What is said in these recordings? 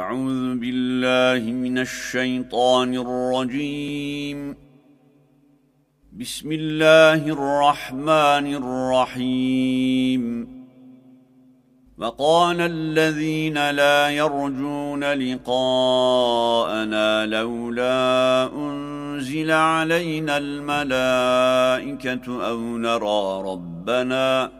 أعوذ بالله من الشيطان الرجيم. بسم الله الرحمن الرحيم. وقال الذين لا يرجون لقاءنا لولا أنزل علينا الملائكة أو نرى ربنا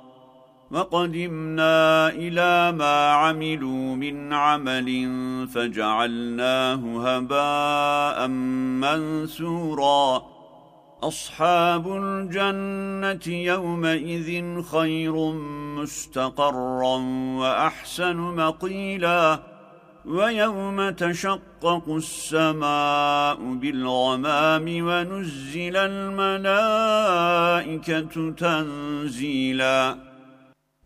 وقدمنا إلى ما عملوا من عمل فجعلناه هباء منثورا. أصحاب الجنة يومئذ خير مستقرا وأحسن مقيلا. ويوم تشقق السماء بالغمام ونزل الملائكة تنزيلاً.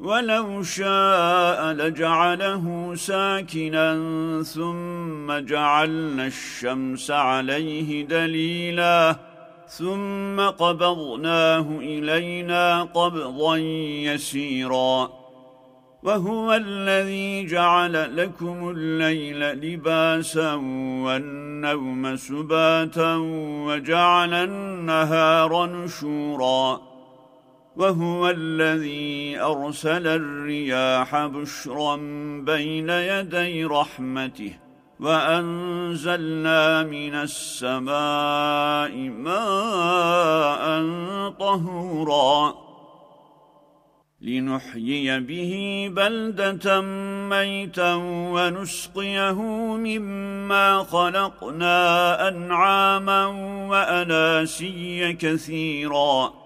ولو شاء لجعله ساكنا ثم جعلنا الشمس عليه دليلا ثم قبضناه إلينا قبضا يسيرا وهو الذي جعل لكم الليل لباسا والنوم سباتا وجعل النهار نشورا وهو الذي أرسل الرياح بشرا بين يدي رحمته وأنزلنا من السماء ماء طهورا لنحيي به بلدة ميتا ونسقيه مما خلقنا أنعاما وأناسي كثيرا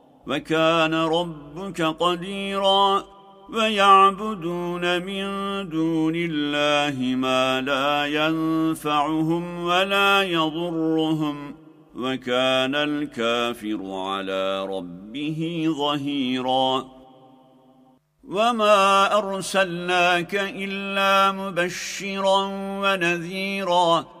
وكان ربك قديرا ويعبدون من دون الله ما لا ينفعهم ولا يضرهم وكان الكافر على ربه ظهيرا وما أرسلناك إلا مبشرا ونذيرا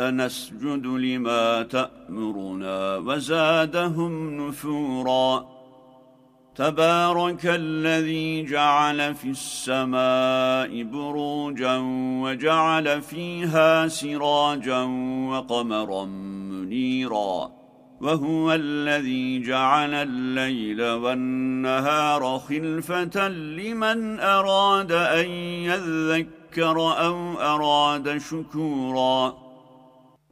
أنسجد لما تأمرنا وزادهم نفورا. تبارك الذي جعل في السماء بروجا وجعل فيها سراجا وقمرا منيرا. وهو الذي جعل الليل والنهار خلفة لمن أراد أن يذكر أو أراد شكوراً.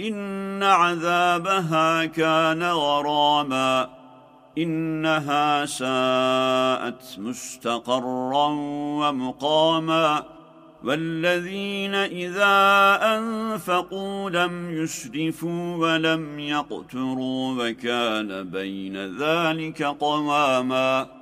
إن عذابها كان غراما إنها ساءت مستقرا ومقاما. والذين إذا أنفقوا لم يسرفوا ولم يقتروا وكان بين ذلك قواما.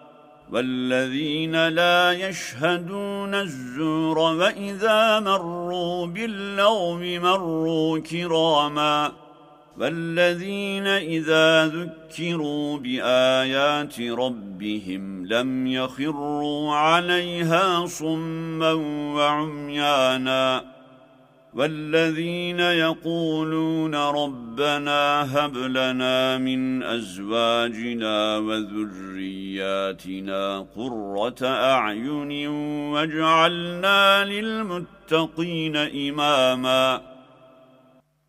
والذين لا يشهدون الزور وإذا مروا باللغو مروا كراما والذين إذا ذكروا بآيات ربهم لم يخروا عليها صما وعميانا والذين يقولون ربنا هب لنا من أزواجنا وذرياتنا قرة أعين واجعلنا للمتقين إماماً.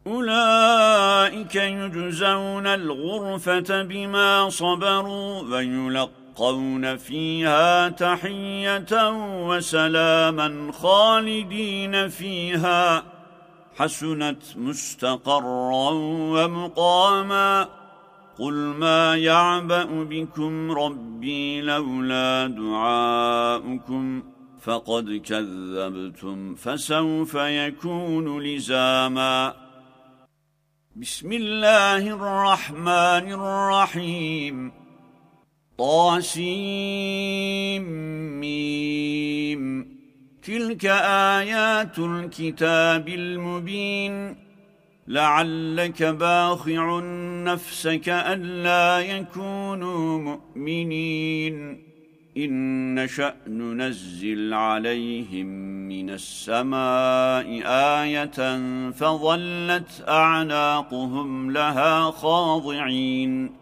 أولئك يجزون الغرفة بما صبروا ويلقون فيها تحية وسلاما خالدين فيها. حسنت مستقرا ومقاما قل ما يعبأ بكم ربي لولا دعاؤكم فقد كذبتم فسوف يكون لزاما بسم الله الرحمن الرحيم طاسيم تلك آيات الكتاب المبين. لعلك باخع نفسك ألا يكونوا مؤمنين. إن نشأ ننزل عليهم من السماء آية فظلت أعناقهم لها خاضعين.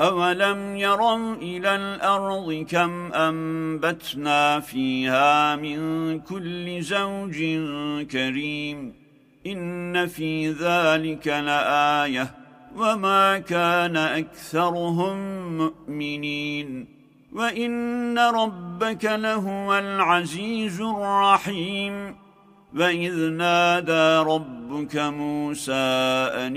أولم يروا إلى الأرض كم أنبتنا فيها من كل زوج كريم إن في ذلك لآية وما كان أكثرهم مؤمنين وإن ربك لهو العزيز الرحيم وإذ نادى ربك موسى أن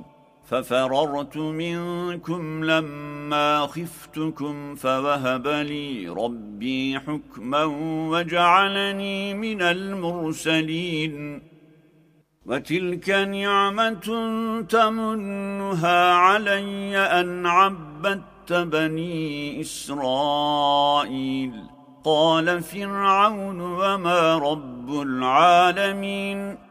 ففررت منكم لما خفتكم فوهب لي ربي حكما وجعلني من المرسلين. وتلك نعمة تمنها علي أن عبدت بني إسرائيل. قال فرعون وما رب العالمين.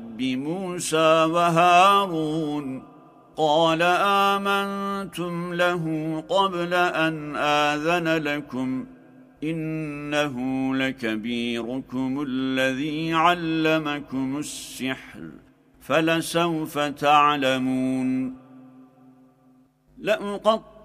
موسى وهارون قال آمنتم له قبل أن آذن لكم إنه لكبيركم الذي علمكم السحر فلسوف تعلمون لأقط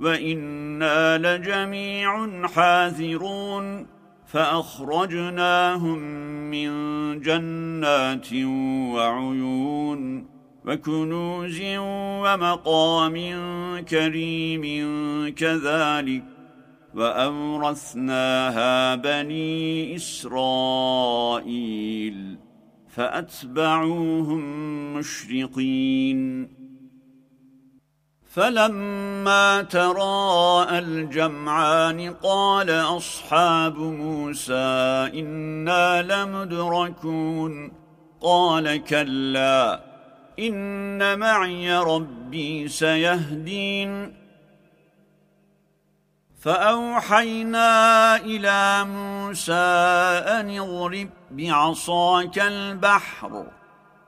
وإنا لجميع حاذرون فأخرجناهم من جنات وعيون وكنوز ومقام كريم كذلك وأورثناها بني إسرائيل فأتبعوهم مشرقين فلما تراءى الجمعان قال أصحاب موسى إنا لمدركون قال كلا إن معي ربي سيهدين فأوحينا إلى موسى أن اضرب بعصاك البحر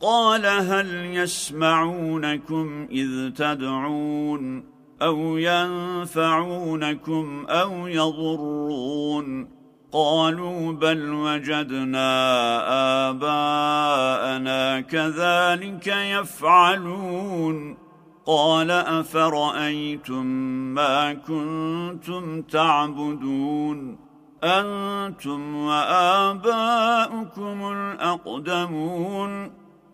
قال هل يسمعونكم إذ تدعون أو ينفعونكم أو يضرون قالوا بل وجدنا آباءنا كذلك يفعلون قال أفرأيتم ما كنتم تعبدون أنتم وآباؤكم الأقدمون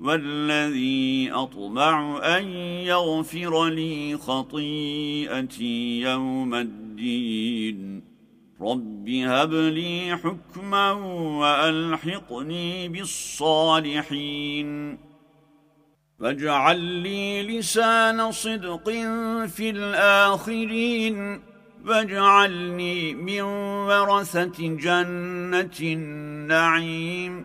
والذي أطمع أن يغفر لي خطيئتي يوم الدين. رب هب لي حكما وألحقني بالصالحين. واجعل لي لسان صدق في الآخرين. واجعلني من ورثة جنة النعيم.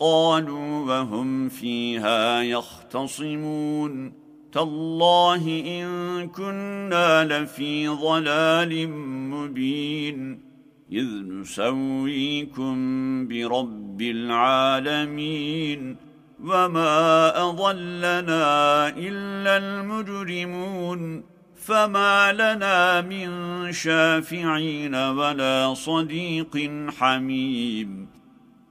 قالوا وهم فيها يختصمون تالله إن كنا لفي ضلال مبين إذ نسويكم برب العالمين وما أضلنا إلا المجرمون فما لنا من شافعين ولا صديق حميم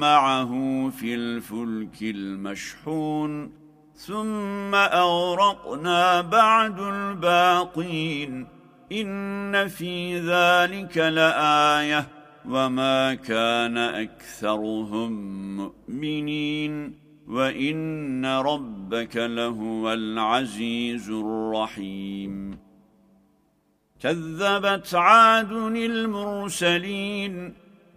معه في الفلك المشحون ثم أغرقنا بعد الباقين. إن في ذلك لآية وما كان أكثرهم مؤمنين. وإن ربك لهو العزيز الرحيم. كذبت عاد المرسلين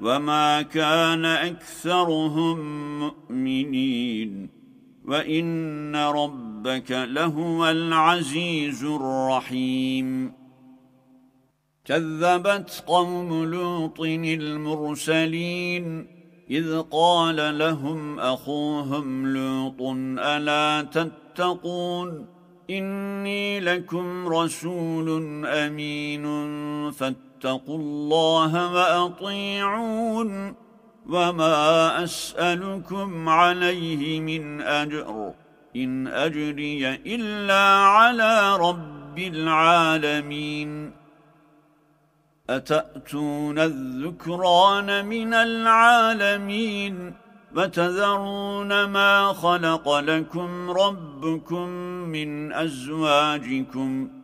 وما كان أكثرهم مؤمنين وإن ربك لهو العزيز الرحيم كذبت قوم لوط المرسلين إذ قال لهم أخوهم لوط ألا تتقون إني لكم رسول أمين فاتقوا الله وأطيعون وما أسألكم عليه من أجر إن أجري إلا على رب العالمين أتأتون الذكران من العالمين وتذرون ما خلق لكم ربكم من أزواجكم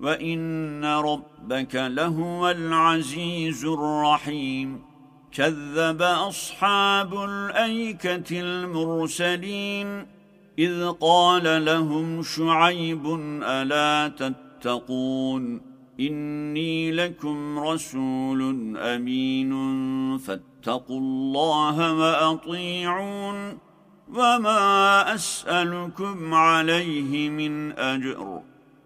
وإن ربك لهو العزيز الرحيم كذب أصحاب الأيكة المرسلين إذ قال لهم شعيب ألا تتقون إني لكم رسول أمين فاتقوا الله وأطيعون وما أسألكم عليه من أجر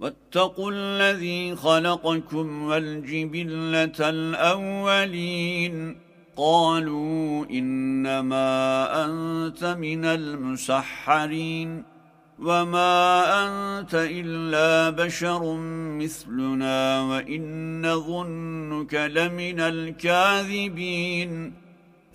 واتقوا الذي خلقكم والجبلة الأولين. قالوا إنما أنت من المسحرين. وما أنت إلا بشر مثلنا وإن ظنك لمن الكاذبين.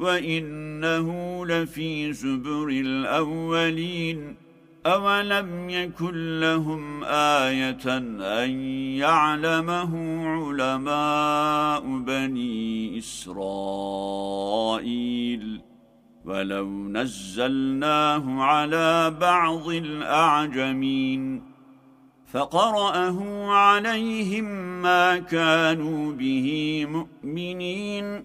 وإنه لفي زبر الأولين أولم يكن لهم آية أن يعلمه علماء بني إسرائيل ولو نزلناه على بعض الأعجمين فقرأه عليهم ما كانوا به مؤمنين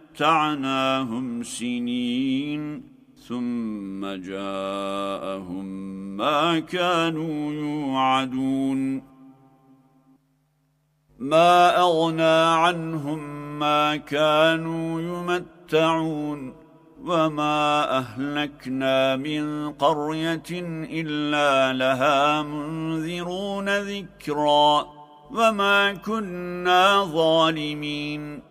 متعناهم سنين ثم جاءهم ما كانوا يوعدون. ما أغنى عنهم ما كانوا يمتعون وما أهلكنا من قرية إلا لها منذرون ذكرا وما كنا ظالمين.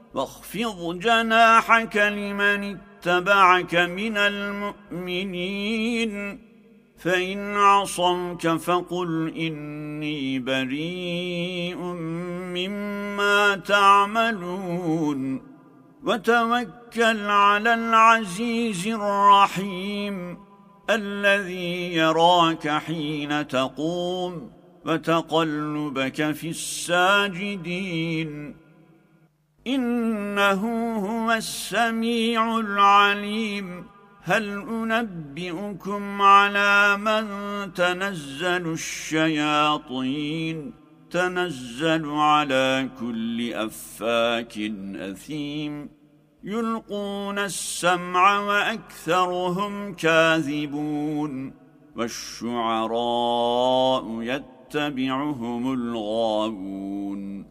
واخفض جناحك لمن اتبعك من المؤمنين. فإن عصوك فقل إني بريء مما تعملون. وتوكل على العزيز الرحيم الذي يراك حين تقوم وتقلبك في الساجدين. إنه هو السميع العليم. هل أنبئكم على من تنزل الشياطين؟ تنزل على كل أفاك أثيم. يلقون السمع وأكثرهم كاذبون. والشعراء يتبعهم الغابون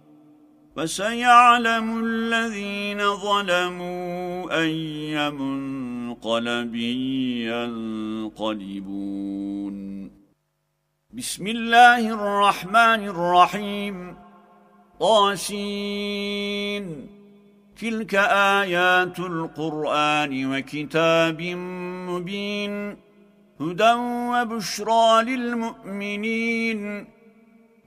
فسيعلم الذين ظلموا أي منقلب ينقلبون. بسم الله الرحمن الرحيم. طاسين. تلك آيات القرآن وكتاب مبين. هدى وبشرى للمؤمنين.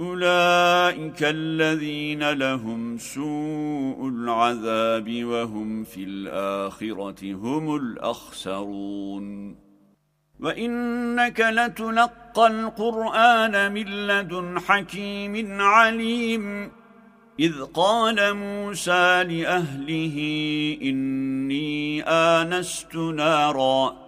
أولئك الذين لهم سوء العذاب وهم في الآخرة هم الأخسرون. وإنك لتلقى القرآن من لدن حكيم عليم. إذ قال موسى لأهله إني آنست ناراً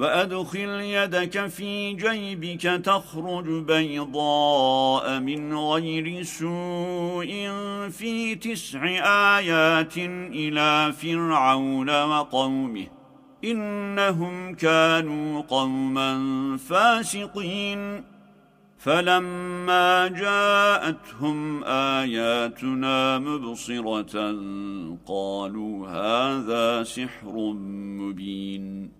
وأدخل يدك في جيبك تخرج بيضاء من غير سوء في تسع آيات إلى فرعون وقومه إنهم كانوا قوما فاسقين. فلما جاءتهم آياتنا مبصرة قالوا هذا سحر مبين.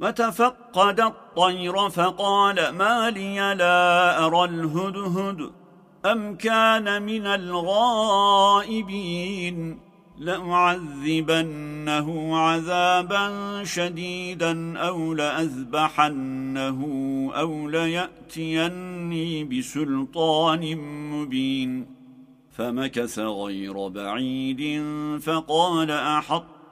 وتفقد الطير فقال ما لي لا أرى الهدهد أم كان من الغائبين لأعذبنه عذابا شديدا أو لأذبحنه أو ليأتيني بسلطان مبين فمكث غير بعيد فقال أحط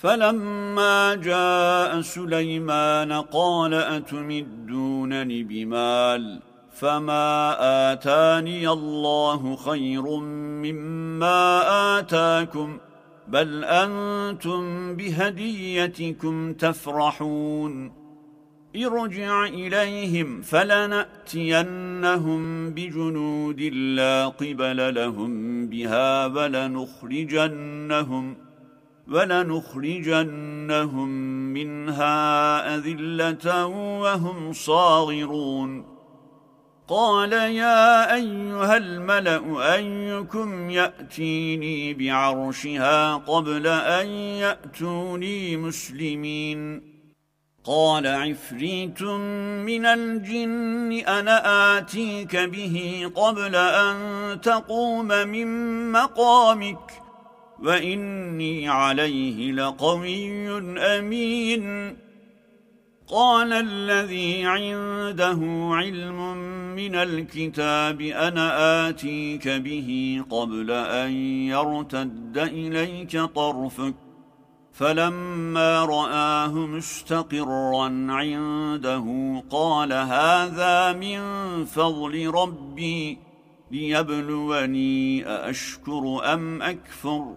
فلما جاء سليمان قال أتمدونني بمال فما آتاني الله خير مما آتاكم بل أنتم بهديتكم تفرحون ارجع إليهم فلنأتينهم بجنود لا قبل لهم بها ولنخرجنهم ولنخرجنهم منها أذلة وهم صاغرون. قال يا أيها الملأ أيكم يأتيني بعرشها قبل أن يأتوني مسلمين؟ قال عفريت من الجن أنا آتيك به قبل أن تقوم من مقامك. وإني عليه لقوي أمين. قال الذي عنده علم من الكتاب أنا آتيك به قبل أن يرتد إليك طرفك. فلما رآه مستقرا عنده قال هذا من فضل ربي ليبلوني أأشكر أم أكفر.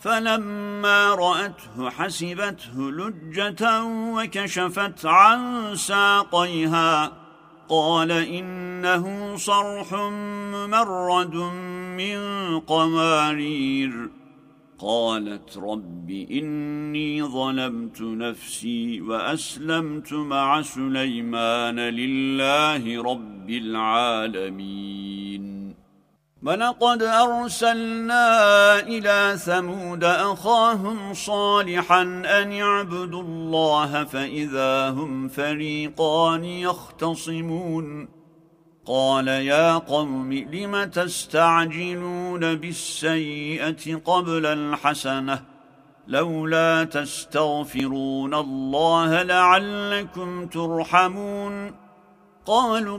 فلما رأته حسبته لجة وكشفت عن ساقيها. قال إنه صرح ممرد من قمارير قالت رب إني ظلمت نفسي وأسلمت مع سليمان لله رب العالمين. ولقد أرسلنا إلى ثمود أخاهم صالحا أن يعبدوا الله فإذا هم فريقان يختصمون. قال يا قوم لم تستعجلون بالسيئة قبل الحسنة؟ لولا تستغفرون الله لعلكم ترحمون. قالوا